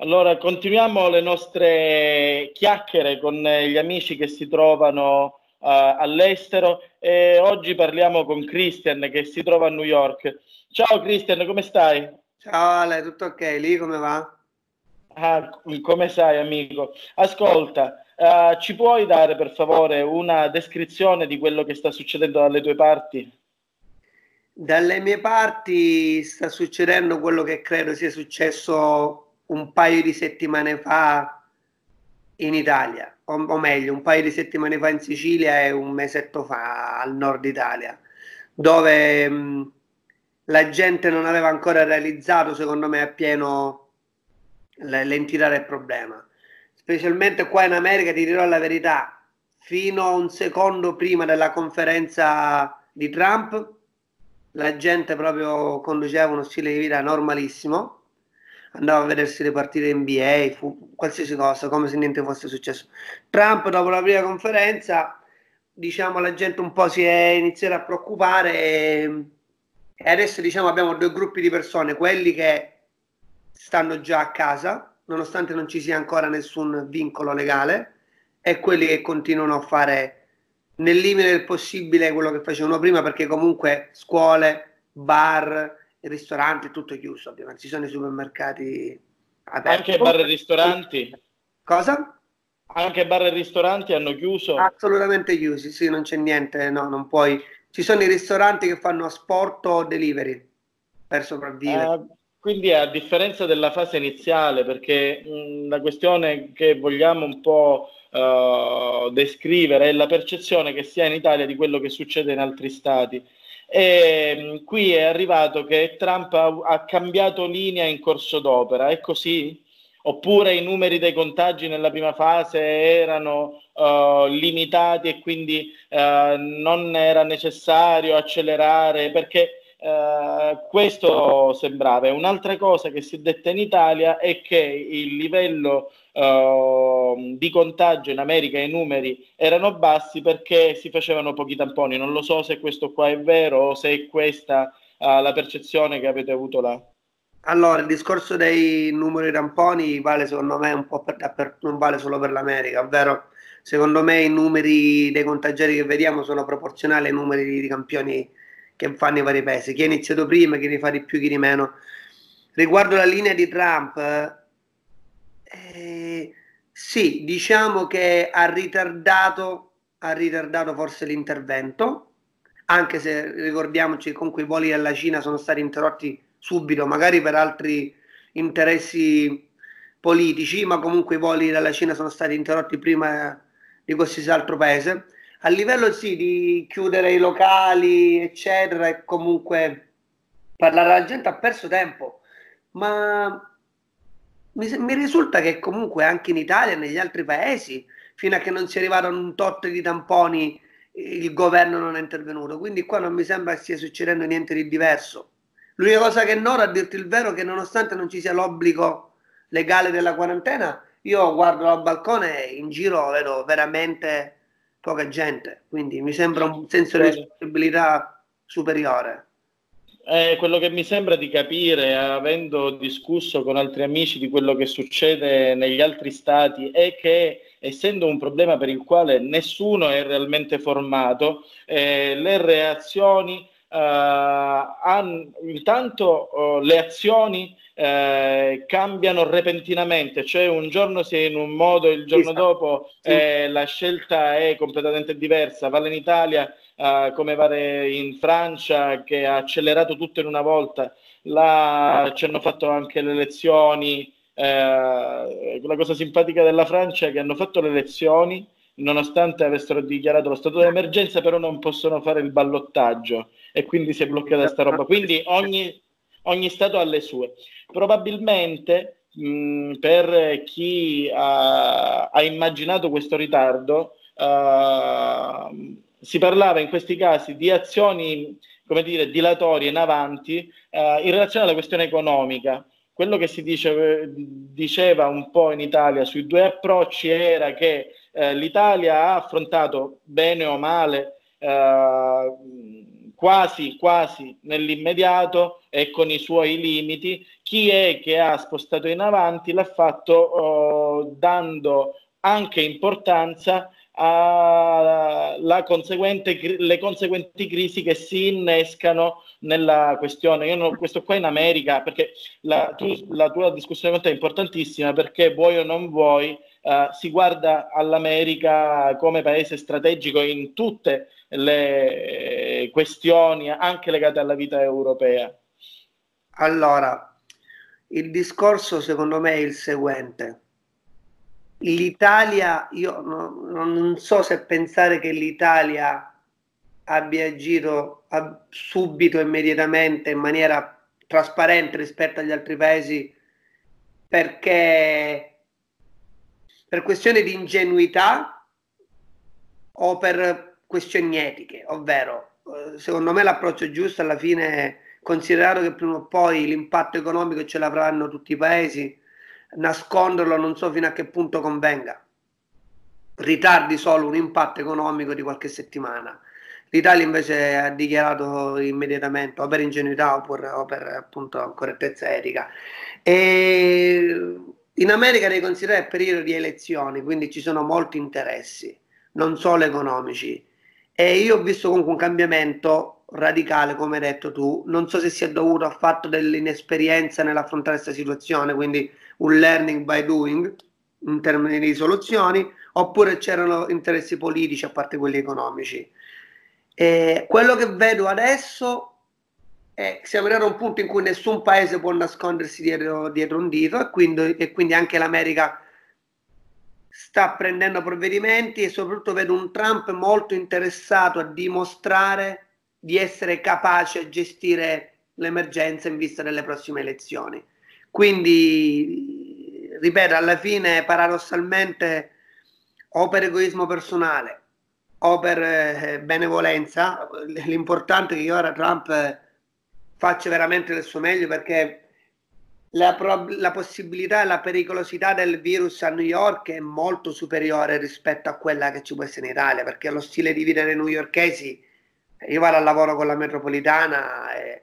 Allora, continuiamo le nostre chiacchiere con gli amici che si trovano uh, all'estero e oggi parliamo con Christian che si trova a New York. Ciao Christian, come stai? Ciao Ale, tutto ok? Lì come va? Ah, come sai amico? Ascolta, uh, ci puoi dare per favore una descrizione di quello che sta succedendo dalle tue parti? Dalle mie parti sta succedendo quello che credo sia successo un paio di settimane fa in Italia, o, o, meglio, un paio di settimane fa in Sicilia e un mesetto fa al nord Italia, dove mh, la gente non aveva ancora realizzato, secondo me, appieno l'entità del problema. Specialmente qua in America, ti dirò la verità, fino a un secondo prima della conferenza di Trump, la gente proprio conduceva uno stile di vita normalissimo andava a vedersi le partite NBA, fu, qualsiasi cosa, come se niente fosse successo. Trump dopo la prima conferenza, diciamo, la gente un po' si è iniziata a preoccupare e, e adesso diciamo abbiamo due gruppi di persone, quelli che stanno già a casa, nonostante non ci sia ancora nessun vincolo legale, e quelli che continuano a fare nel limite del possibile quello che facevano prima, perché comunque scuole, bar, i ristoranti, tutto chiuso, ovviamente, ci sono i supermercati aperti. Anche bar e ristoranti? Cosa? Anche bar e ristoranti hanno chiuso? Assolutamente chiusi, sì, non c'è niente, no, non puoi. Ci sono i ristoranti che fanno asporto o delivery per sopravvivere. Uh, quindi a differenza della fase iniziale, perché mh, la questione che vogliamo un po' uh, descrivere è la percezione che si ha in Italia di quello che succede in altri stati. E mm, qui è arrivato che Trump ha, ha cambiato linea in corso d'opera, è così? Oppure i numeri dei contagi nella prima fase erano uh, limitati e quindi uh, non era necessario accelerare perché Uh, questo sembrava. Un'altra cosa che si è detta in Italia è che il livello uh, di contagio in America, i numeri erano bassi perché si facevano pochi tamponi. Non lo so se questo qua è vero o se è questa uh, la percezione che avete avuto là. Allora, il discorso dei numeri tamponi vale secondo me un po' per, per, non vale solo per l'America, ovvero secondo me i numeri dei contagiati che vediamo sono proporzionali ai numeri di campioni che fanno i vari paesi, chi ha iniziato prima, chi ne fa di più, chi di meno. Riguardo la linea di Trump, eh, sì, diciamo che ha ritardato, ha ritardato forse l'intervento, anche se ricordiamoci che comunque i voli della Cina sono stati interrotti subito, magari per altri interessi politici, ma comunque i voli dalla Cina sono stati interrotti prima di qualsiasi altro paese. A livello sì di chiudere i locali, eccetera, e comunque parlare alla gente ha perso tempo, ma mi, mi, risulta che comunque anche in Italia e negli altri paesi, fino a che non si è arrivato a un tot di tamponi, il governo non è intervenuto. Quindi qua non mi sembra che stia succedendo niente di diverso. L'unica cosa che noto, a dirti il vero, è che nonostante non ci sia l'obbligo legale della quarantena, io guardo dal balcone e in giro vedo veramente poca gente, quindi mi sembra un senso di responsabilità superiore. Eh, quello che mi sembra di capire, avendo discusso con altri amici di quello che succede negli altri stati, è che essendo un problema per il quale nessuno è realmente formato, eh, le reazioni, eh, hanno, intanto oh, le azioni eh, cambiano repentinamente, cioè un giorno si è in un modo, il giorno esatto. dopo eh, la scelta è completamente diversa. Vale in Italia eh, come vale in Francia che ha accelerato tutto in una volta. Là ci hanno fatto anche le elezioni. Eh, la cosa simpatica della Francia è che hanno fatto le elezioni nonostante avessero dichiarato lo stato d'emergenza, però non possono fare il ballottaggio e quindi si è bloccata questa roba. Quindi ogni, ogni Stato ha le sue. Probabilmente mh, per chi ha, ha, immaginato questo ritardo, uh, si parlava in questi casi di azioni, come dire, dilatorie in avanti uh, in relazione alla questione economica. Quello che si dice, diceva un po' in Italia sui due approcci era che eh, l'Italia ha affrontato bene o male, eh, quasi, quasi nell'immediato, e con i suoi limiti, chi è che ha spostato in avanti l'ha fatto oh, dando anche importanza alle conseguenti crisi che si innescano nella questione. Io non, questo qua in America, perché la, tu, la tua discussione con te è importantissima, perché vuoi o non vuoi, uh, si guarda all'America come paese strategico in tutte le questioni, anche legate alla vita europea. Allora, il discorso secondo me è il seguente l'Italia, io no, non so se pensare che l'Italia abbia agito subito, immediatamente, in maniera trasparente rispetto agli altri paesi, perché per questione di ingenuità o per questioni etiche, ovvero eh, secondo me l'approccio giusto alla fine è considerato che prima o poi l'impatto economico ce l'avranno tutti i paesi, nasconderlo non so fino a che punto convenga. Ritardi solo un impatto economico di qualche settimana. L'Italia invece ha dichiarato immediatamente o per ingenuità oppure, o per appunto correttezza etica. E in America devi considerare il periodo di elezioni, quindi ci sono molti interessi, non solo economici. E io ho visto comunque un cambiamento radicale, come hai detto tu. Non so se sia dovuto al fatto dell'inesperienza nell'affrontare questa situazione, quindi un learning by doing in termini di soluzioni, oppure c'erano interessi politici a parte quelli economici. E quello che vedo adesso è che siamo arrivati a un punto in cui nessun paese può nascondersi dietro, dietro un dito e quindi, e quindi anche l'America sta prendendo provvedimenti e soprattutto vedo un Trump molto interessato a dimostrare di essere capace a gestire l'emergenza in vista delle prossime elezioni. Quindi, ripeto, alla fine paradossalmente o per egoismo personale o per eh, benevolenza, l'importante è che ora Trump faccia veramente del suo meglio perché la, la, possibilità e la pericolosità del virus a New York è molto superiore rispetto a quella che ci può essere in Italia, perché lo stile di vita dei newyorkesi, io vado al lavoro con la metropolitana e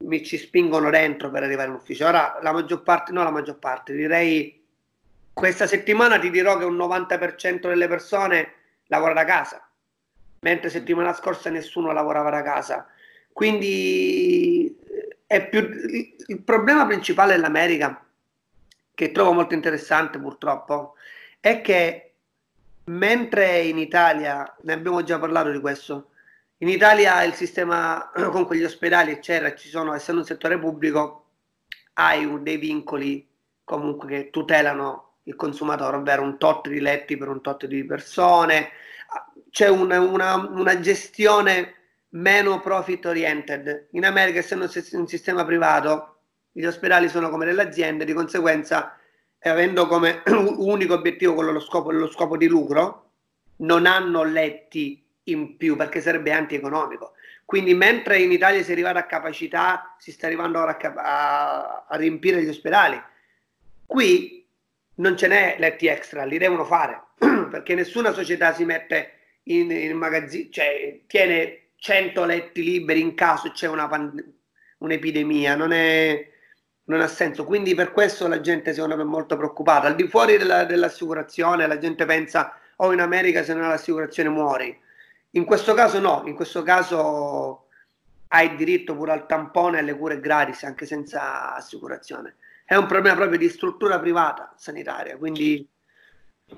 mi ci spingono dentro per arrivare in ufficio. Ora la maggior parte, no la maggior parte, direi questa settimana ti dirò che un 90% delle persone lavora da casa, mentre settimana scorsa nessuno lavorava da casa. Quindi è più, il problema principale dell'America, che trovo molto interessante purtroppo, è che mentre in Italia, ne abbiamo già parlato di questo, in Italia il sistema con quegli ospedali, eccetera, ci sono, essendo un settore pubblico, hai dei vincoli comunque che tutelano il consumatore, ovvero un tot di letti per un tot di persone, c'è una, una, una gestione meno profit oriented. In America, essendo un sistema privato, gli ospedali sono come delle aziende, di conseguenza, avendo come unico obiettivo quello lo scopo, lo scopo di lucro, non hanno letti in più perché sarebbe antieconomico. Quindi mentre in Italia si è arrivato a capacità, si sta arrivando ora a, a, a riempire gli ospedali, qui non ce n'è letti extra, li devono fare perché nessuna società si mette in, in magazzino, cioè tiene 100 letti liberi in caso c'è una pand- un'epidemia, non, è, non ha senso. Quindi per questo la gente secondo me è molto preoccupata. Al di fuori della, dell'assicurazione la gente pensa o oh, in America se non hai l'assicurazione muori in questo caso no, in questo caso hai diritto pure al tampone e alle cure gratis anche senza assicurazione. È un problema proprio di struttura privata sanitaria, quindi...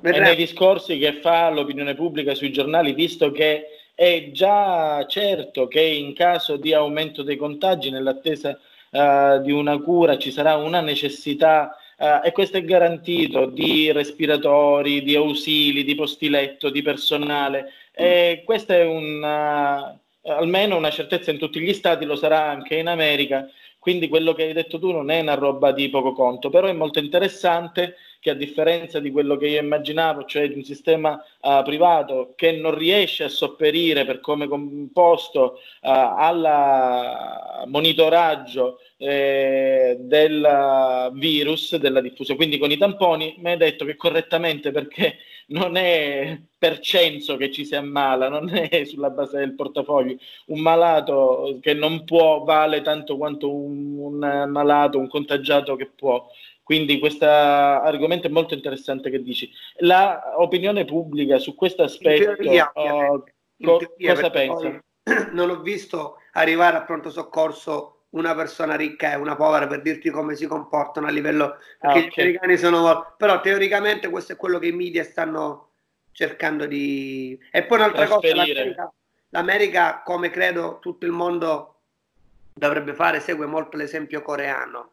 E nei discorsi che fa l'opinione pubblica sui giornali, visto che è già certo che in caso di aumento dei contagi, nell'attesa uh, di una cura, ci sarà una necessità Uh, e questo è garantito di respiratori, di ausili, di posti letto, di personale. E questa è una, almeno una certezza in tutti gli stati, lo sarà anche in America. Quindi quello che hai detto tu non è una roba di poco conto, però è molto interessante che a differenza di quello che io immaginavo, cioè di un sistema uh, privato che non riesce a sopperire per come composto uh, al monitoraggio eh, del virus, della diffusione, quindi con i tamponi, mi hai detto che correttamente perché non è per censo che ci si ammala, non è sulla base del portafoglio. Un malato che non può vale tanto quanto un, un malato, un contagiato che può. Quindi questo argomento è molto interessante che dici. La opinione pubblica su questo aspetto, teoria, oh, co- teoria, cosa pensa? Non ho visto arrivare a pronto soccorso una persona ricca e una povera per dirti come si comportano a livello perché ah, okay. gli americani sono però teoricamente questo è quello che i media stanno cercando di e poi un'altra cosa l'America, l'America come credo tutto il mondo dovrebbe fare segue molto l'esempio coreano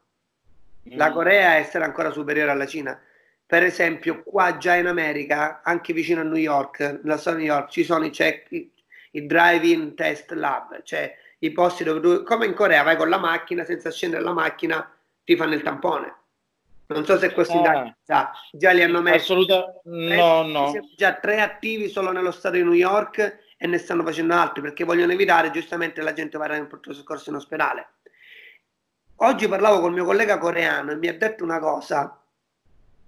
la mm. Corea è essere ancora superiore alla Cina per esempio qua già in America anche vicino a New York nella zona di New York ci sono i check i drive-in test lab cioè i posti dove tu, come in Corea, vai con la macchina, senza scendere la macchina, ti fanno il tampone. Non so se questi ah. dati già li hanno messi. Assolutamente, no, no. Già tre attivi solo nello stato di New York e ne stanno facendo altri perché vogliono evitare giustamente la gente va in pronto soccorso in ospedale. Oggi parlavo con il mio collega coreano e mi ha detto una cosa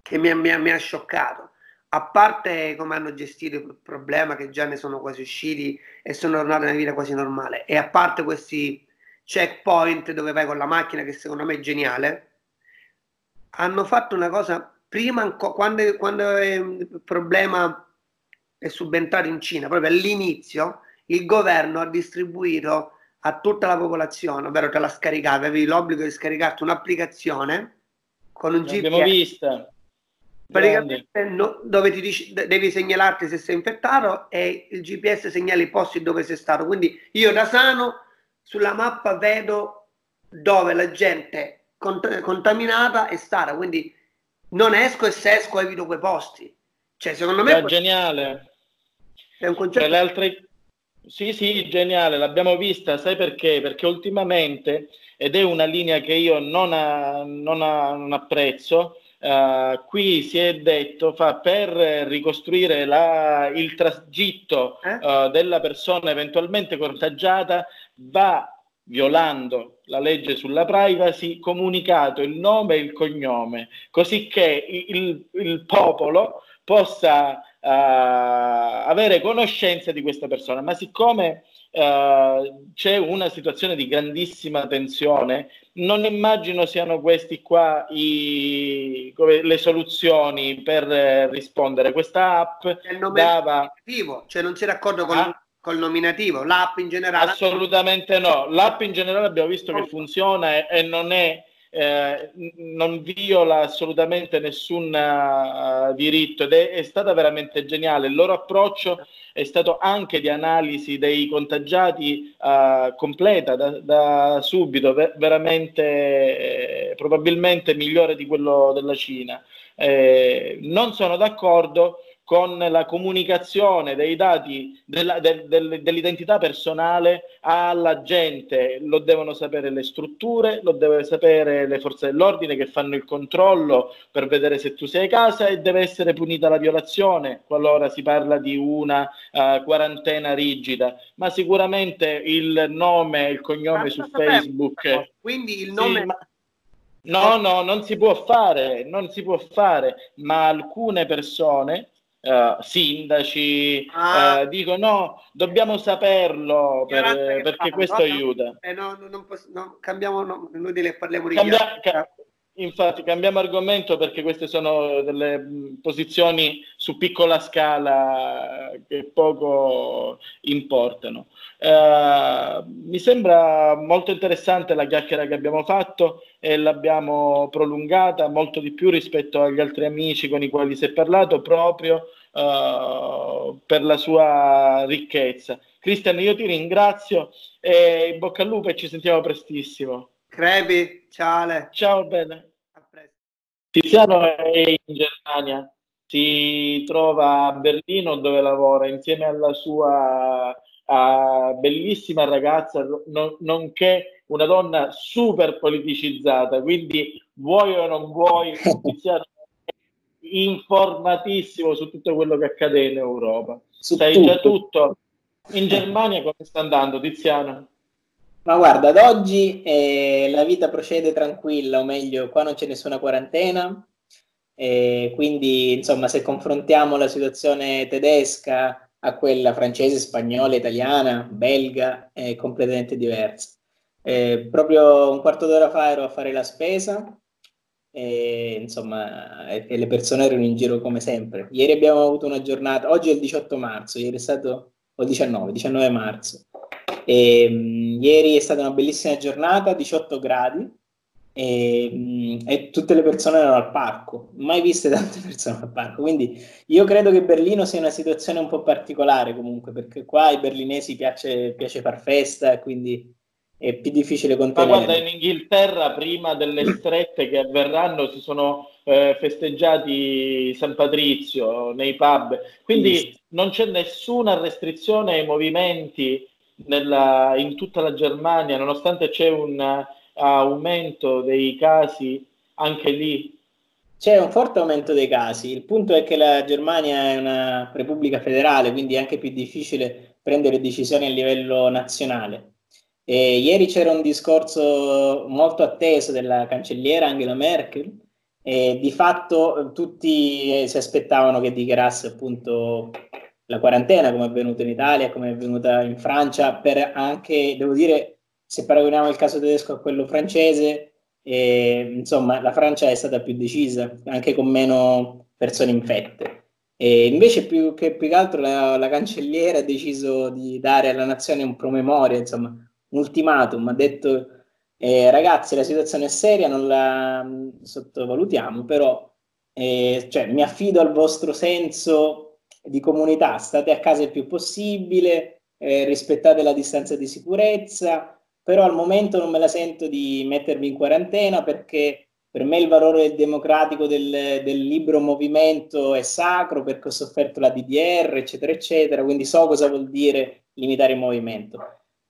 che mi, mi, mi ha scioccato a parte come hanno gestito il problema che già ne sono quasi usciti e sono tornati a una vita quasi normale e a parte questi checkpoint dove vai con la macchina che secondo me è geniale hanno fatto una cosa prima quando, quando il problema è subentrato in Cina proprio all'inizio il governo ha distribuito a tutta la popolazione ovvero te la scaricavi avevi l'obbligo di scaricarti un'applicazione con un L'abbiamo GPS vista praticamente no, dove ti dici devi segnalarti se sei infettato e il GPS segnala i posti dove sei stato. Quindi io da sano sulla mappa vedo dove la gente cont- contaminata è stata, quindi non esco e se esco evito quei posti. Cioè, secondo me è geniale. È un concetto le altre sì, sì, geniale, l'abbiamo vista, sai perché? Perché ultimamente, ed è una linea che io non, a, non, a, non apprezzo, Uh, qui si è detto fa per ricostruire la, il tragitto eh? uh, della persona eventualmente contagiata va violando la legge sulla privacy comunicato il nome e il cognome così che il, il popolo possa uh, avere conoscenza di questa persona ma siccome Uh, c'è una situazione di grandissima tensione. Non immagino siano questi qua i, come, le soluzioni per eh, rispondere. Questa app dava... cioè non si d'accordo con, ah, col nominativo, l'app in generale? Assolutamente no. L'app in generale abbiamo visto che funziona e, e non è eh, non viola assolutamente nessun uh, diritto ed è, è, stata veramente geniale. Il loro approccio è stato anche di analisi dei contagiati uh, completa da, da subito, ver- veramente eh, probabilmente migliore di quello della Cina. Eh, non sono d'accordo con la comunicazione dei dati della, del, del, dell'identità personale alla gente. Lo devono sapere le strutture, lo devono sapere le forze dell'ordine che fanno il controllo per vedere se tu sei a casa e deve essere punita la violazione qualora si parla di una uh, quarantena rigida. Ma sicuramente il nome e il cognome su Facebook. Quindi il nome. Sì, ma... No, no, non si può fare, non si può fare, ma alcune persone uh, sindaci ah. uh, dico no, dobbiamo saperlo per, perché questo no, aiuta. Eh, no, non posso, no, cambiamo, no, inutile parliamo di Cambia, ca- Infatti cambiamo argomento perché queste sono delle posizioni su piccola scala che poco importano. Uh, mi sembra molto interessante la chiacchiera che abbiamo fatto e l'abbiamo prolungata molto di più rispetto agli altri amici con i quali si è parlato proprio uh, per la sua ricchezza. Cristian, io ti ringrazio e in bocca al lupo e ci sentiamo prestissimo. Crepi, ciao. Ciao, bene. Tiziano è in Germania, si trova a Berlino dove lavora insieme alla sua uh, bellissima ragazza, non, nonché una donna super politicizzata, quindi vuoi o non vuoi, Tiziano informatissimo su tutto quello che accade in Europa. Su Sai tutto. già tutto. In Germania come sta andando, Tiziano? Ma guarda, ad oggi eh, la vita procede tranquilla, o meglio, qua non c'è nessuna quarantena, eh, quindi insomma se confrontiamo la situazione tedesca a quella francese, spagnola, italiana, belga, è completamente diversa. Eh, proprio un quarto d'ora fa ero a fare la spesa e insomma e, le persone erano in giro come sempre. Ieri abbiamo avuto una giornata, oggi è il 18 marzo, ieri è stato, o 19, 19 marzo. E, um, ieri è stata una bellissima giornata, 18 gradi, e, um, e, tutte le persone erano al parco, mai viste tante persone al parco. Quindi io credo che Berlino sia una situazione un po' particolare comunque, perché qua ai berlinesi piace, piace far festa, quindi è più difficile contenere. Ma guarda, in Inghilterra prima delle strette che avverranno si sono eh, festeggiati San Patrizio nei pub, quindi sì. non c'è nessuna restrizione ai movimenti nella, in tutta la Germania, nonostante c'è un uh, aumento dei casi anche lì. C'è un forte aumento dei casi, il punto è che la Germania è una repubblica federale, quindi è anche più difficile prendere decisioni a livello nazionale e ieri c'era un discorso molto atteso della cancelliera Angela Merkel e di fatto tutti si aspettavano che dichiarasse appunto la quarantena come è avvenuta in Italia, come è avvenuta in Francia, per anche, devo dire, se paragoniamo il caso tedesco a quello francese, eh, insomma la Francia è stata più decisa, anche con meno persone infette. E invece più che, più che altro la, la cancelliera ha deciso di dare alla nazione un promemoria, insomma, un ultimatum, ha detto eh, ragazzi la situazione è seria, non la mm, sottovalutiamo, però eh, cioè, mi affido al vostro senso di comunità, state a casa il più possibile, eh, rispettate la distanza di sicurezza, però al momento non me la sento di mettermi in quarantena perché per me il valore democratico del, del libero movimento è sacro perché ho sofferto la DDR, eccetera, eccetera, quindi so cosa vuol dire limitare il movimento.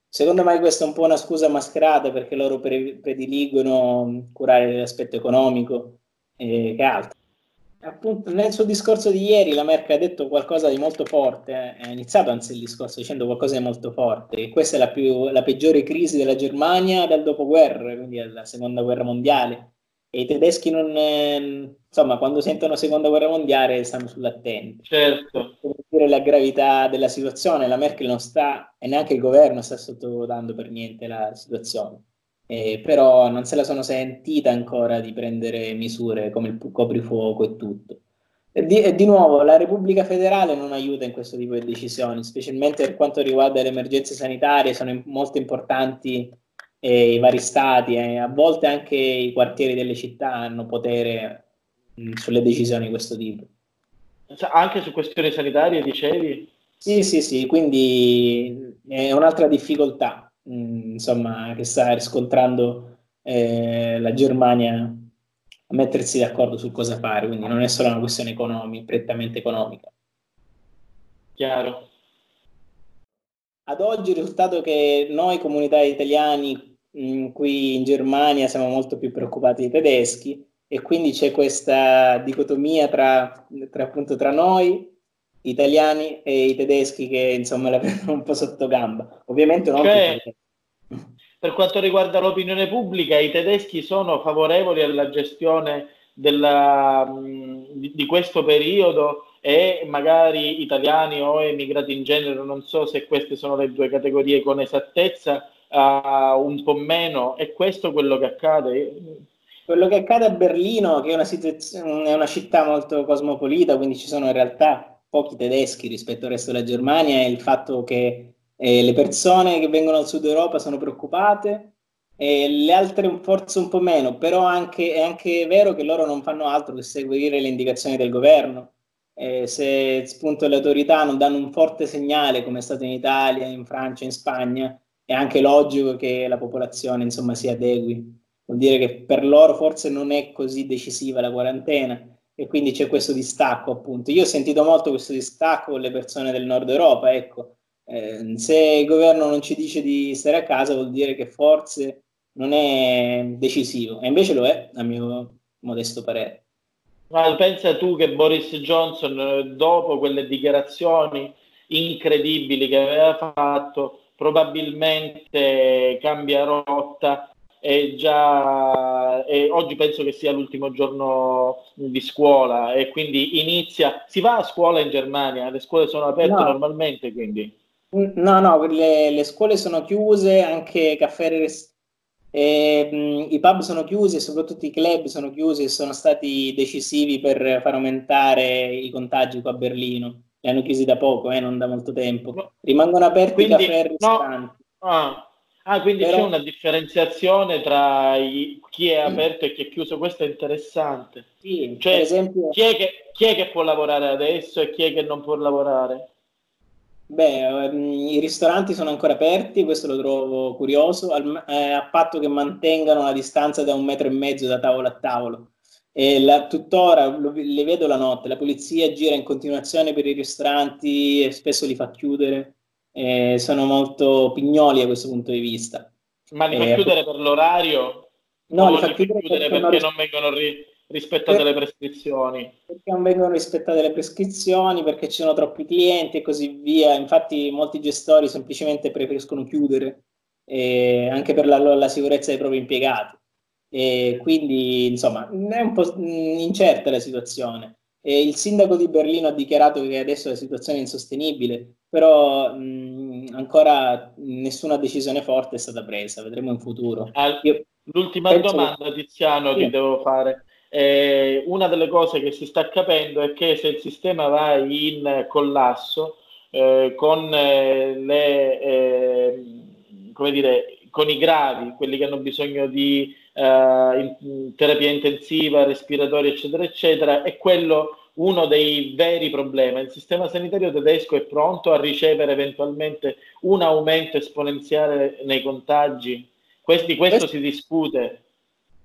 Secondo me questa è un po' una scusa mascherata perché loro pre- prediligono curare l'aspetto economico eh, che altro. Appunto, nel suo discorso di ieri la Merkel ha detto qualcosa di molto forte, eh, ha iniziato anzi il discorso dicendo qualcosa di molto forte, che questa è la, più, la peggiore crisi della Germania dal dopoguerra, quindi dalla seconda guerra mondiale. E i tedeschi non, eh, insomma, quando sentono seconda guerra mondiale stanno sull'attenti. Certo dire la gravità della situazione, la Merkel non sta, e neanche il governo sta sottovalutando per niente la situazione, eh, però non se la sono sentita ancora di prendere misure come il coprifuoco e tutto. E di, e di, nuovo, la Repubblica federale non aiuta in questo tipo di decisioni, specialmente per quanto riguarda le emergenze sanitarie, sono in, molto importanti eh, i vari stati, e a volte anche i quartieri delle città hanno potere mh, sulle decisioni di questo tipo. Anche su questioni sanitarie, dicevi? Sì, sì, sì, quindi è un'altra difficoltà, mh, mm, insomma, che sta riscontrando eh, la Germania a mettersi d'accordo su cosa fare, quindi non è solo una questione economica, prettamente economica. Chiaro. Ad oggi il risultato è che noi comunità italiani mh, mm, qui in Germania siamo molto più preoccupati dei tedeschi, e quindi c'è questa dicotomia tra, tra, appunto, tra noi italiani e i tedeschi che insomma la prendono un po' sotto gamba. Ovviamente non cioè, per quanto riguarda l'opinione pubblica, i tedeschi sono favorevoli alla gestione della, di, di, questo periodo e magari italiani o emigrati in genere, non so se queste sono le due categorie con esattezza, uh, un po' meno. È questo quello che accade? Quello che accade a Berlino, che è una, è una città molto cosmopolita, quindi ci sono in realtà pochi tedeschi rispetto al resto della Germania, è il fatto che eh, le persone che vengono dal sud Europa sono preoccupate e le altre forse un po' meno, però anche, è anche vero che loro non fanno altro che seguire le indicazioni del governo. Eh, se appunto le autorità non danno un forte segnale, come è stato in Italia, in Francia, in Spagna, è anche logico che la popolazione insomma si adegui vuol dire che per loro forse non è così decisiva la quarantena e quindi c'è questo distacco appunto. Io ho sentito molto questo distacco con le persone del nord Europa, ecco, eh, se il governo non ci dice di stare a casa vuol dire che forse non è decisivo e invece lo è a mio modesto parere. Ma pensa tu che Boris Johnson, dopo quelle dichiarazioni incredibili che aveva fatto, probabilmente cambia rotta e già e oggi penso che sia l'ultimo giorno di scuola e quindi inizia si va a scuola in Germania le scuole sono aperte no. normalmente quindi no no le, le, scuole sono chiuse anche caffè e, mh, I pub sono chiusi e soprattutto i club sono chiusi e sono stati decisivi per far aumentare i contagi qua a Berlino. Li hanno chiusi da poco, eh, non da molto tempo. Rimangono aperti quindi, i caffè e ristoranti. No. Ah. Ah. quindi Però... c'è una differenziazione tra i, chi è aperto e chi è chiuso, questo è interessante. Sì, cioè, per esempio... chi, è che, chi è che può lavorare adesso e chi è che non può lavorare? Beh, ehm, i ristoranti sono ancora aperti, questo lo trovo curioso, al, eh, a patto che mantengano la distanza da un metro e mezzo da tavolo a tavolo. E la, tuttora lo, le vedo la notte, la polizia gira in continuazione per i ristoranti e spesso li fa chiudere. Eh, sono molto pignoli a questo punto di vista. Ma li fa eh, chiudere per l'orario? No, li fa chiudere, chiudere perché, perché non, non vengono ri- rispettate per, le prescrizioni. Perché non vengono rispettate le prescrizioni, perché ci sono troppi clienti e così via. Infatti molti gestori semplicemente preferiscono chiudere, eh, anche per la, la, sicurezza dei propri impiegati. E quindi, insomma, è un po' incerta la situazione. E il sindaco di Berlino ha dichiarato che adesso la situazione è insostenibile, però mh, ancora nessuna decisione forte è stata presa, vedremo in futuro. Io L'ultima domanda, che... Tiziano, sì. ti devo fare. Eh, una delle cose che si sta capendo è che se il sistema va in collasso eh, con eh, le eh, come dire con i gravi, quelli che hanno bisogno di eh, in, terapia intensiva, respiratori, eccetera, eccetera, è quello uno dei veri problemi. Il sistema sanitario tedesco è pronto a ricevere eventualmente un aumento esponenziale nei contagi? Questi, questo si discute.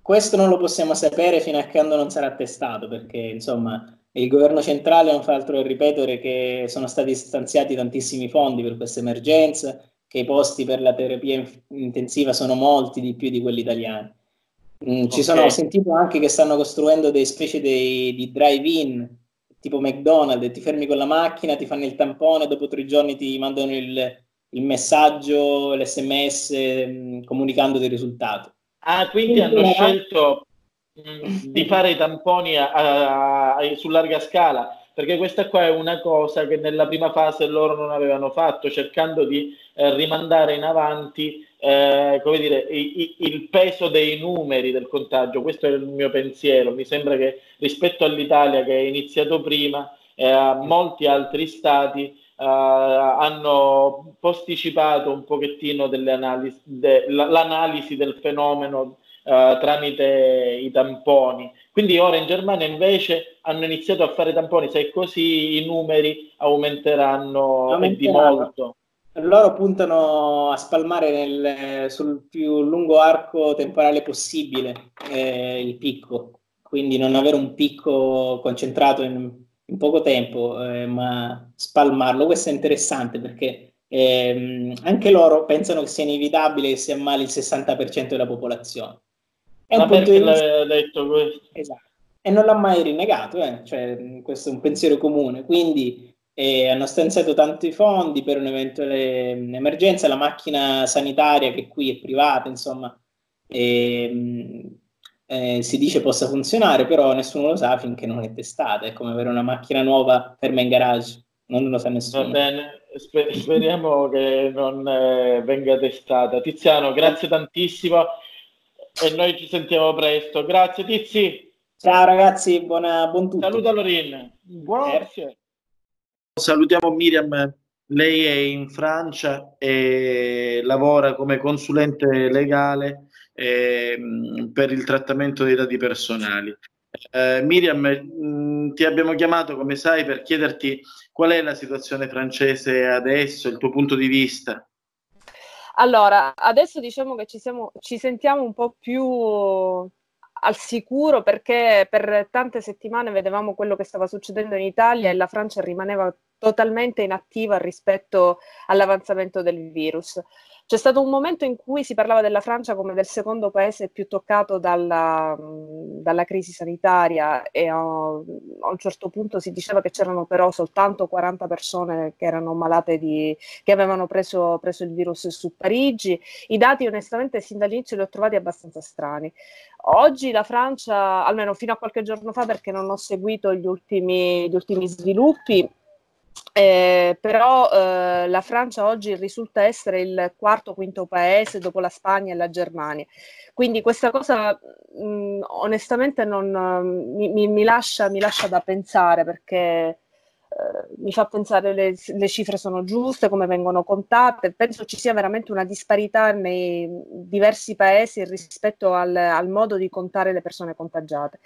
Questo non lo possiamo sapere fino a quando non sarà testato, perché insomma il governo centrale non fa altro che ripetere che sono stati stanziati tantissimi fondi per questa emergenza, che i posti per la terapia intensiva sono molti di più di quelli italiani. Mm, ci okay. sono, ho sentito anche che stanno costruendo delle specie dei, di drive-in tipo McDonald's, ti fermi con la macchina, ti fanno il tampone, dopo tre giorni ti mandano il, il messaggio, l'SMS mm, comunicando il risultato. Ah, quindi hanno scelto mh, mm, di fare i tamponi a, a, a, su larga scala, perché questa qua è una cosa che nella prima fase loro non avevano fatto, cercando di eh, rimandare in avanti eh, come dire, i, i, il peso dei numeri del contagio. Questo è il mio pensiero. Mi sembra che rispetto all'Italia che è iniziato prima, eh, molti altri stati Uh, hanno posticipato un pochettino delle analisi, de, l'analisi del fenomeno uh, tramite i tamponi. Quindi ora in Germania invece hanno iniziato a fare tamponi, se è così i numeri aumenteranno, aumenteranno. di molto. Loro puntano a spalmare nel, sul più lungo arco temporale possibile eh, il picco, quindi non avere un picco concentrato in in poco tempo, eh, ma spalmarlo. Questo è interessante perché ehm, anche loro pensano che sia inevitabile che si ammali il 60% della popolazione. È ma perché vista... detto questo? Esatto. E non l'ha mai rinnegato, eh? cioè, questo è un pensiero comune. Quindi eh, hanno stanziato tanti fondi per un'eventuale emergenza, la macchina sanitaria che qui è privata, insomma, ehm, eh, si dice possa funzionare, però nessuno lo sa finché non è testata. È come avere una macchina nuova ferma in garage, non lo sa nessuno. Va bene, Sper- speriamo che non eh, venga testata. Tiziano, grazie tantissimo e noi ci sentiamo presto. Grazie Tizi. Ciao ragazzi, buona, buon tutto. Saluta Lorin. Grazie. Salutiamo Miriam. Lei è in Francia e lavora come consulente legale eh, per il trattamento dei dati personali. Eh, Miriam, mh, mm, ti abbiamo chiamato, come sai, per chiederti qual è la situazione francese adesso, il tuo punto di vista. Allora, adesso diciamo che ci, siamo, ci sentiamo un po' più al sicuro perché per tante settimane vedevamo quello che stava succedendo in Italia e la Francia rimaneva totalmente inattiva rispetto all'avanzamento del virus. C'è stato un momento in cui si parlava della Francia come del secondo paese più toccato dalla, dalla crisi sanitaria e a, un certo punto si diceva che c'erano però soltanto 40 persone che erano malate di, che avevano preso, preso il virus su Parigi. I dati onestamente sin dall'inizio li ho trovati abbastanza strani. Oggi la Francia, almeno fino a qualche giorno fa, perché non ho seguito gli ultimi, gli ultimi sviluppi, eh, però eh, la Francia oggi risulta essere il quarto o quinto paese dopo la Spagna e la Germania. Quindi questa cosa mh, onestamente non, mi, mi, lascia, mi, lascia, da pensare perché mi fa pensare le, le cifre sono giuste, come vengono contate. Penso ci sia veramente una disparità nei diversi paesi rispetto al, al modo di contare le persone contagiate.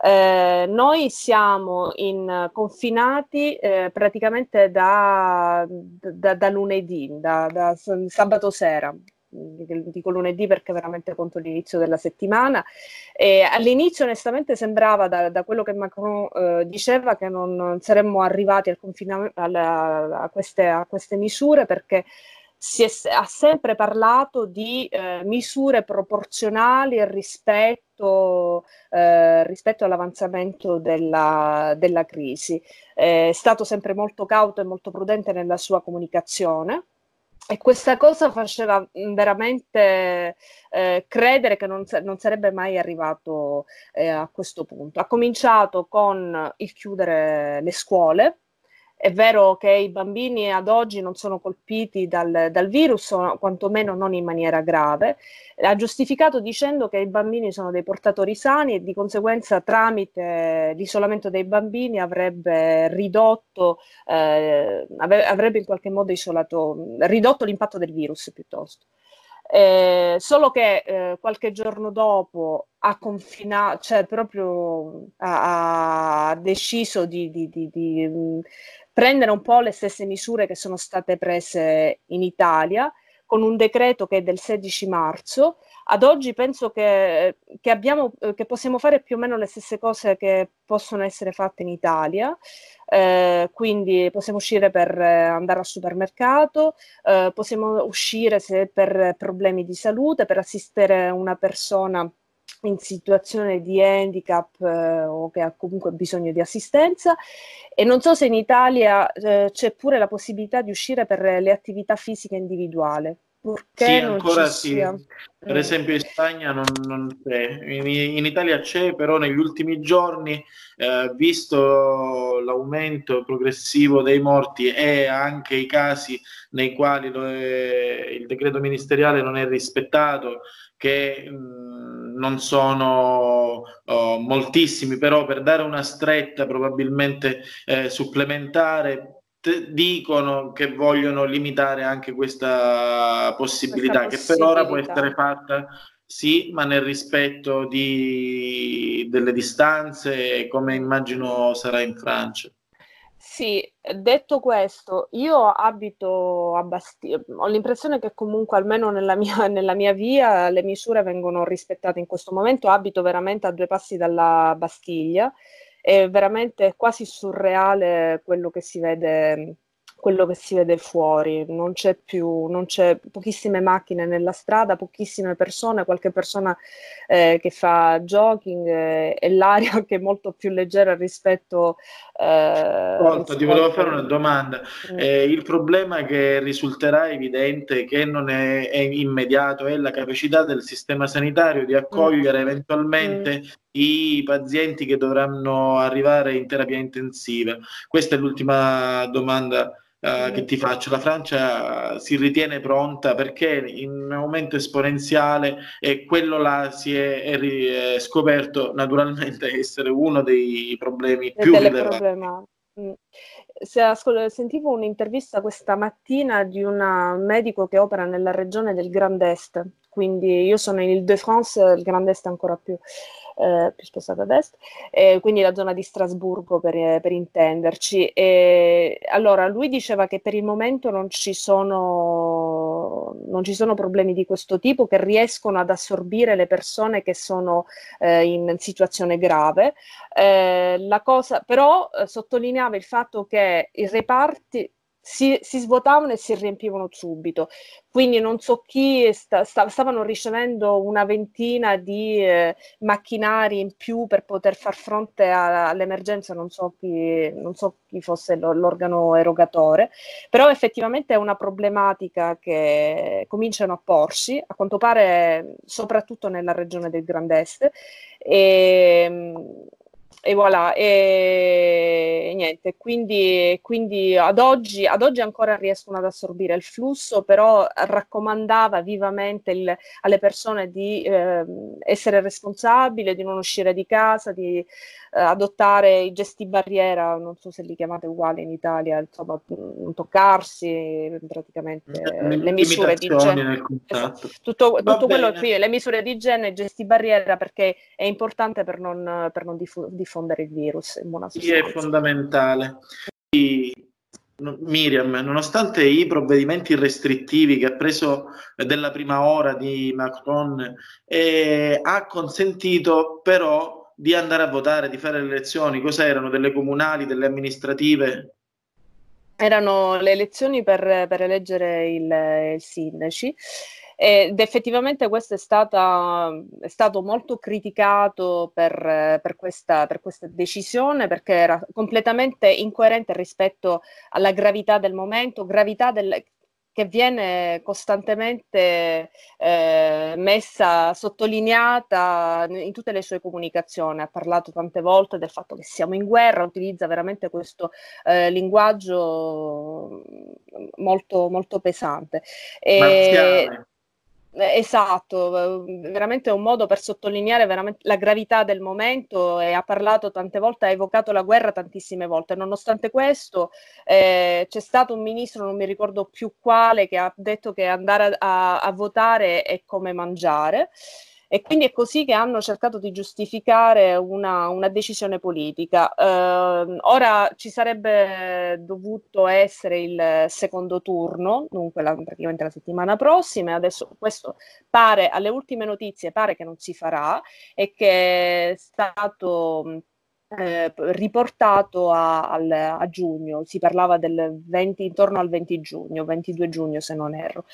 Eh, noi siamo in, confinati eh, praticamente da, da, da lunedì, da, da, sabato sera, dico lunedì perché veramente conto l'inizio della settimana. E all'inizio onestamente sembrava da, da quello che Macron eh, diceva che non, saremmo arrivati al confinamento, alla, a, queste, a queste misure perché si è, ha sempre parlato di eh, misure proporzionali rispetto, eh, rispetto all'avanzamento della, della crisi. è stato sempre molto cauto e molto prudente nella sua comunicazione. E questa cosa faceva veramente eh, credere che non, non, sarebbe mai arrivato eh, a questo punto. Ha cominciato con il chiudere le scuole, è vero che i bambini ad oggi non sono colpiti dal, dal virus, quantomeno non in maniera grave. Ha giustificato dicendo che i bambini sono dei portatori sani e di conseguenza tramite l'isolamento dei bambini avrebbe ridotto, eh, avrebbe in qualche modo isolato, ridotto l'impatto del virus piuttosto. Eh, solo che eh, qualche giorno dopo ha confinato, cioè proprio ha, ha deciso di, di, di, di, prendere un po' le stesse misure che sono state prese in Italia con un decreto che è del 16 marzo. Ad oggi penso che, che, abbiamo, che possiamo fare più o meno le stesse cose che possono essere fatte in Italia, eh, quindi possiamo uscire per andare al supermercato, eh, possiamo uscire se per problemi di salute, per assistere una persona in situazione di handicap eh, o che ha comunque bisogno di assistenza e non so se in Italia eh, c'è pure la possibilità di uscire per le attività fisiche individuali. Purché sì, ancora sì. Sia. Per mm. esempio in Spagna non, non c'è, in, in, Italia c'è, però negli ultimi giorni, eh, visto l'aumento progressivo dei morti e anche i casi nei quali lo, il decreto ministeriale non è rispettato, che mh, mm, non sono oh, moltissimi, però per dare una stretta probabilmente eh, supplementare dicono che vogliono limitare anche questa possibilità, questa possibilità, che per ora può essere fatta sì, ma nel rispetto di, delle distanze, come immagino sarà in Francia. Sì, detto questo, io abito a Bastiglia, ho l'impressione che comunque almeno nella mia, nella mia, via le misure vengono rispettate in questo momento, abito veramente a due passi dalla Bastiglia, è veramente quasi surreale quello che si vede quello che si vede fuori, non c'è più, non c'è pochissime macchine nella strada, pochissime persone, qualche persona eh, che fa jogging eh, e l'aria che è molto più leggera rispetto... Eh, Pronto, ti volevo fare una domanda. Mm. Eh, il problema che risulterà evidente che non è, è, immediato è la capacità del sistema sanitario di accogliere mm. eventualmente mm. i pazienti che dovranno arrivare in terapia intensiva. Questa è l'ultima domanda uh, che ti faccio. La Francia si ritiene pronta perché in un aumento esponenziale e quello là si è, è, è scoperto naturalmente essere uno dei problemi più rilevanti. Mm. sentivo un'intervista questa mattina di un medico che opera nella regione del Grand Est, quindi io sono in Ile-de-France, il Grand Est ancora più eh, più spostata ad est, eh, quindi la zona di Strasburgo per, eh, per intenderci. E, allora, lui diceva che per il momento non ci, sono, non ci sono problemi di questo tipo che riescono ad assorbire le persone che sono eh, in situazione grave. Eh, la cosa, però sottolineava il fatto che i reparti si, si, svuotavano e si riempivano subito. Quindi non so chi sta, sta, stavano ricevendo una ventina di eh, macchinari in più per poter far fronte a, all'emergenza, non so, chi, non so chi fosse l'organo erogatore, però effettivamente è una problematica che cominciano a porsi, a quanto pare soprattutto nella regione del Grand Est. E, e voilà, e, e niente, quindi, quindi ad, oggi, ad, oggi, ancora riescono ad assorbire il flusso, però raccomandava vivamente il, alle persone di eh, essere responsabili, di non uscire di casa, di eh, adottare i gesti barriera, non so se li chiamate uguali in Italia, insomma, non toccarsi, praticamente le, le misure di igiene. Esatto. Tutto, tutto quello qui, le misure di igiene, i gesti barriera, perché è importante per non, per non diffu- diffondere il virus in buona. Sì, è fondamentale. Miriam, nonostante i provvedimenti restrittivi che ha preso della prima ora di Macron, eh, ha consentito però di andare a votare, di fare le elezioni? Cosa erano? Delle comunali, delle amministrative? Erano le elezioni per, per eleggere il, il sindaci ed effettivamente questo è, stata, è stato molto criticato per, per, questa, per, questa, decisione perché era completamente incoerente rispetto alla gravità del momento, gravità del, che viene costantemente eh, messa, sottolineata in tutte le sue comunicazioni. Ha parlato tante volte del fatto che siamo in guerra, utilizza veramente questo eh, linguaggio molto, molto pesante. E, eh, esatto, veramente un modo per sottolineare la gravità del momento e ha parlato tante volte, ha evocato la guerra tantissime volte. Nonostante questo eh, c'è stato un ministro, non mi ricordo più quale, che ha detto che andare a, a votare è come mangiare. E quindi è così che hanno cercato di giustificare una, una decisione politica. Uh, ora ci sarebbe dovuto essere il secondo turno, dunque la, praticamente la settimana prossima, e adesso questo pare, alle ultime notizie, pare che non si farà e che è stato eh, riportato a, al, a, giugno, si parlava del 20, intorno al 20 giugno, 22 giugno se non erro.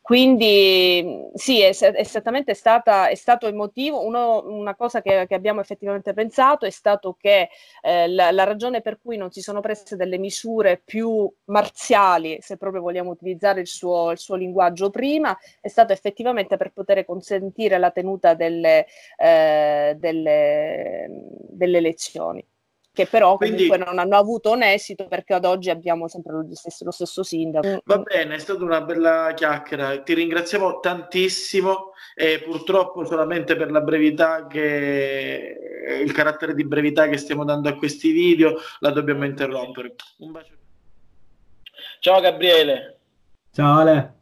Quindi sì, è, è esattamente stata, è stato emotivo. Uno, una cosa che, che, abbiamo effettivamente pensato è stato che eh, la, la, ragione per cui non si sono prese delle misure più marziali, se proprio vogliamo utilizzare il suo, il suo linguaggio prima, è stato effettivamente per poter consentire la tenuta delle, eh, delle, delle elezioni elezioni, che però Quindi, comunque non hanno avuto un esito perché ad oggi abbiamo sempre lo stesso, lo stesso sindaco. Va bene, è stata una bella chiacchiera, ti ringraziamo tantissimo e purtroppo solamente per la brevità che il carattere di brevità che stiamo dando a questi video la dobbiamo interrompere. Un bacio. Ciao Gabriele. Ciao Ale.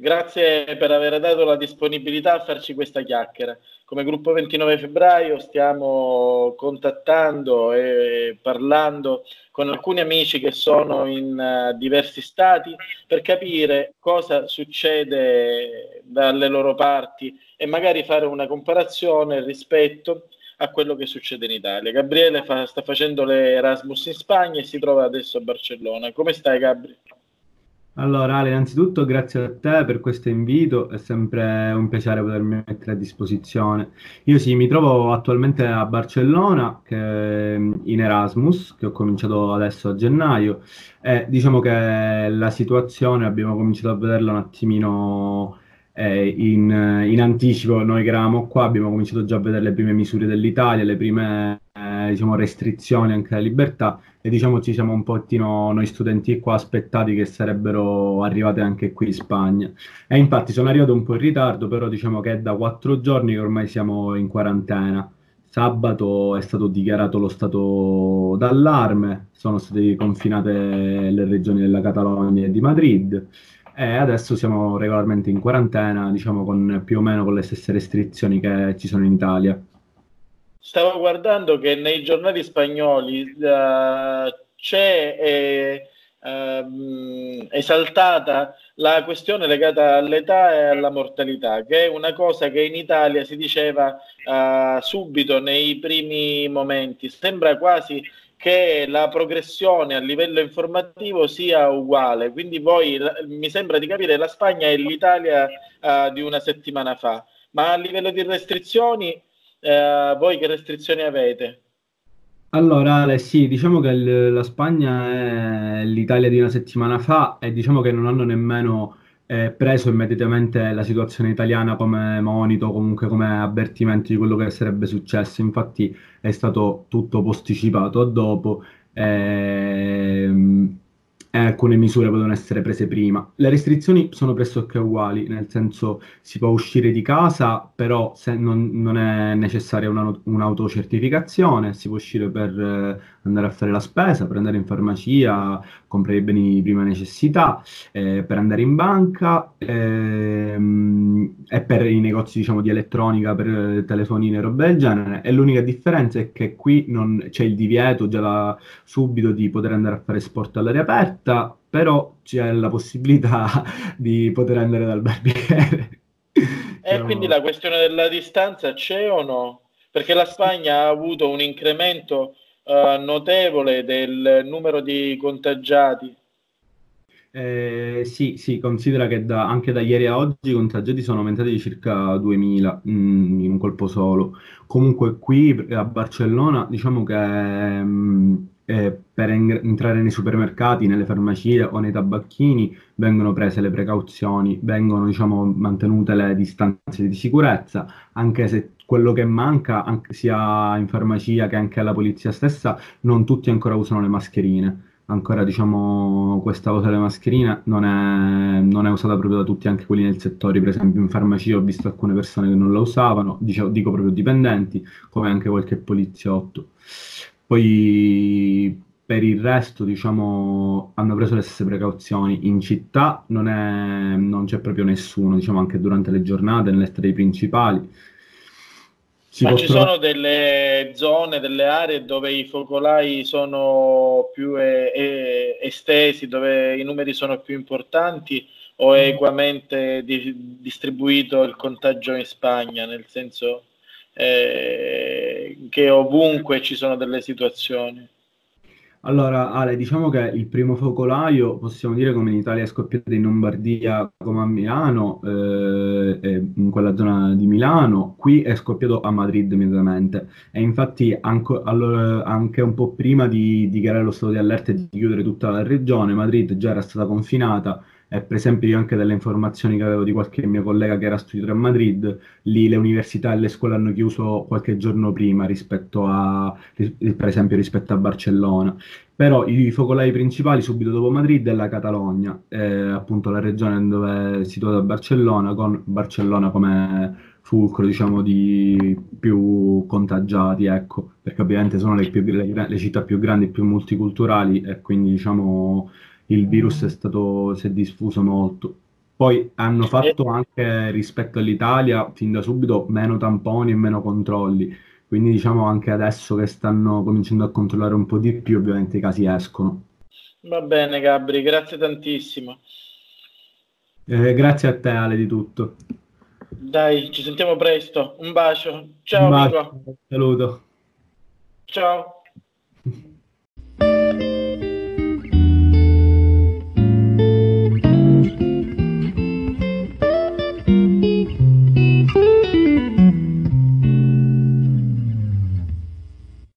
Grazie per aver dato la disponibilità a farci questa chiacchiera. Come gruppo 29 febbraio stiamo contattando e parlando con alcuni amici che sono in uh, diversi stati per capire cosa succede dalle loro parti e magari fare una comparazione rispetto a quello che succede in Italia. Gabriele fa, sta facendo le Erasmus in Spagna e si trova adesso a Barcellona. Come stai Gabriele? Allora, Ale, innanzitutto grazie a te per questo invito, è sempre un piacere potermi mettere a disposizione. Io sì, mi trovo attualmente a Barcellona, in Erasmus, che ho cominciato adesso a gennaio, e diciamo che la situazione abbiamo cominciato a vederla un attimino eh, in, in, anticipo, noi che eravamo qua abbiamo cominciato già a vedere le prime misure dell'Italia, le prime eh, diciamo, restrizioni anche alla libertà e diciamo ci siamo un pochettino noi studenti qua aspettati che sarebbero arrivate anche qui in Spagna. E infatti sono arrivato un po' in ritardo, però diciamo che è da quattro giorni che ormai siamo in quarantena. Sabato è stato dichiarato lo stato d'allarme, sono state confinate le regioni della Catalogna e di Madrid e adesso siamo regolarmente in quarantena, diciamo con più o meno con le stesse restrizioni che ci sono in Italia. Stavo guardando che nei giornali spagnoli uh, c'è eh, uh, esaltata la questione legata all'età e alla mortalità, che è una cosa che in Italia si diceva uh, subito nei primi momenti. Sembra quasi che la progressione a livello informativo sia uguale. Quindi voi, mi sembra di capire, la Spagna è l'Italia uh, di una settimana fa, ma a livello di restrizioni, uh, voi che restrizioni avete? Allora, Ale, sì, diciamo che il- la Spagna è l'Italia di una settimana fa e diciamo che non hanno nemmeno eh, preso immediatamente la situazione italiana come monito, comunque come avvertimento di quello che sarebbe successo. Infatti è stato tutto posticipato a dopo. ehm, e alcune misure potevano essere prese prima. Le restrizioni sono pressoché uguali, nel senso si può uscire di casa, però non, non è necessaria una, un'autocertificazione, si può uscire per eh, andare a fare la spesa, per andare in farmacia, comprare i beni di prima necessità, eh, per andare in banca ehm, e per i negozi diciamo, di elettronica, per eh, telefonine e roba del genere. E l'unica differenza è che qui non, c'è il divieto già da subito di poter andare a fare sport all'aria aperta, però c'è la possibilità di poter andare dal barbiere. E quindi la questione della distanza c'è o no? Perché la Spagna ha avuto un incremento uh, notevole del numero di contagiati. Eh, sì, sì, considera che da, anche da ieri a oggi i contagiati sono aumentati di circa 2000 mh, in un colpo solo. Comunque qui a Barcellona diciamo che mh, mm, eh, per en- entrare nei supermercati, nelle farmacie o nei tabacchini vengono prese le precauzioni, vengono diciamo, mantenute le distanze di sicurezza, anche se quello che manca, anche sia in farmacia che anche alla polizia stessa, non tutti ancora usano le mascherine. Ancora diciamo questa cosa delle mascherine non è, non è usata proprio da tutti, anche quelli nel settore, per esempio in farmacia ho visto alcune persone che non la usavano, dico, dico proprio dipendenti, come anche qualche poliziotto. Poi per il resto, diciamo, hanno preso le stesse precauzioni. In città non, è, non c'è proprio nessuno, diciamo, anche durante le giornate, nelle strade principali. Si Ma ci trovare... sono delle zone, delle aree dove i focolai sono più e, e, estesi, dove i numeri sono più importanti o è equamente di, distribuito il contagio in Spagna, nel senso eh, che ovunque ci sono delle situazioni. Allora, Ale, diciamo che il primo focolaio, possiamo dire come in Italia è scoppiato in Lombardia come a Milano, eh, in quella zona di Milano, qui è scoppiato a Madrid immediatamente. E infatti anco, allora, anche un po' prima di dichiarare lo stato di allerta e di chiudere tutta la regione, Madrid già era stata confinata eh, per esempio io anche delle informazioni che avevo di qualche mio collega che era studiato a Madrid, lì le università e le scuole hanno chiuso qualche giorno prima rispetto a, per esempio rispetto a Barcellona. Però i focolai principali subito dopo Madrid è la Catalogna, eh, appunto la regione dove è situata Barcellona, con Barcellona come fulcro diciamo di più contagiati, ecco, perché ovviamente sono le, più, le, le città più grandi, più multiculturali e quindi diciamo il virus è stato, si è diffuso molto. Poi hanno fatto anche rispetto all'Italia, fin da subito, meno tamponi e meno controlli. Quindi diciamo anche adesso che stanno cominciando a controllare un po' di più, ovviamente i casi escono. Va bene Gabri, grazie tantissimo. Eh, grazie a te Ale di tutto. Dai, ci sentiamo presto. Un bacio. Ciao Un bacio. Saluto. Ciao.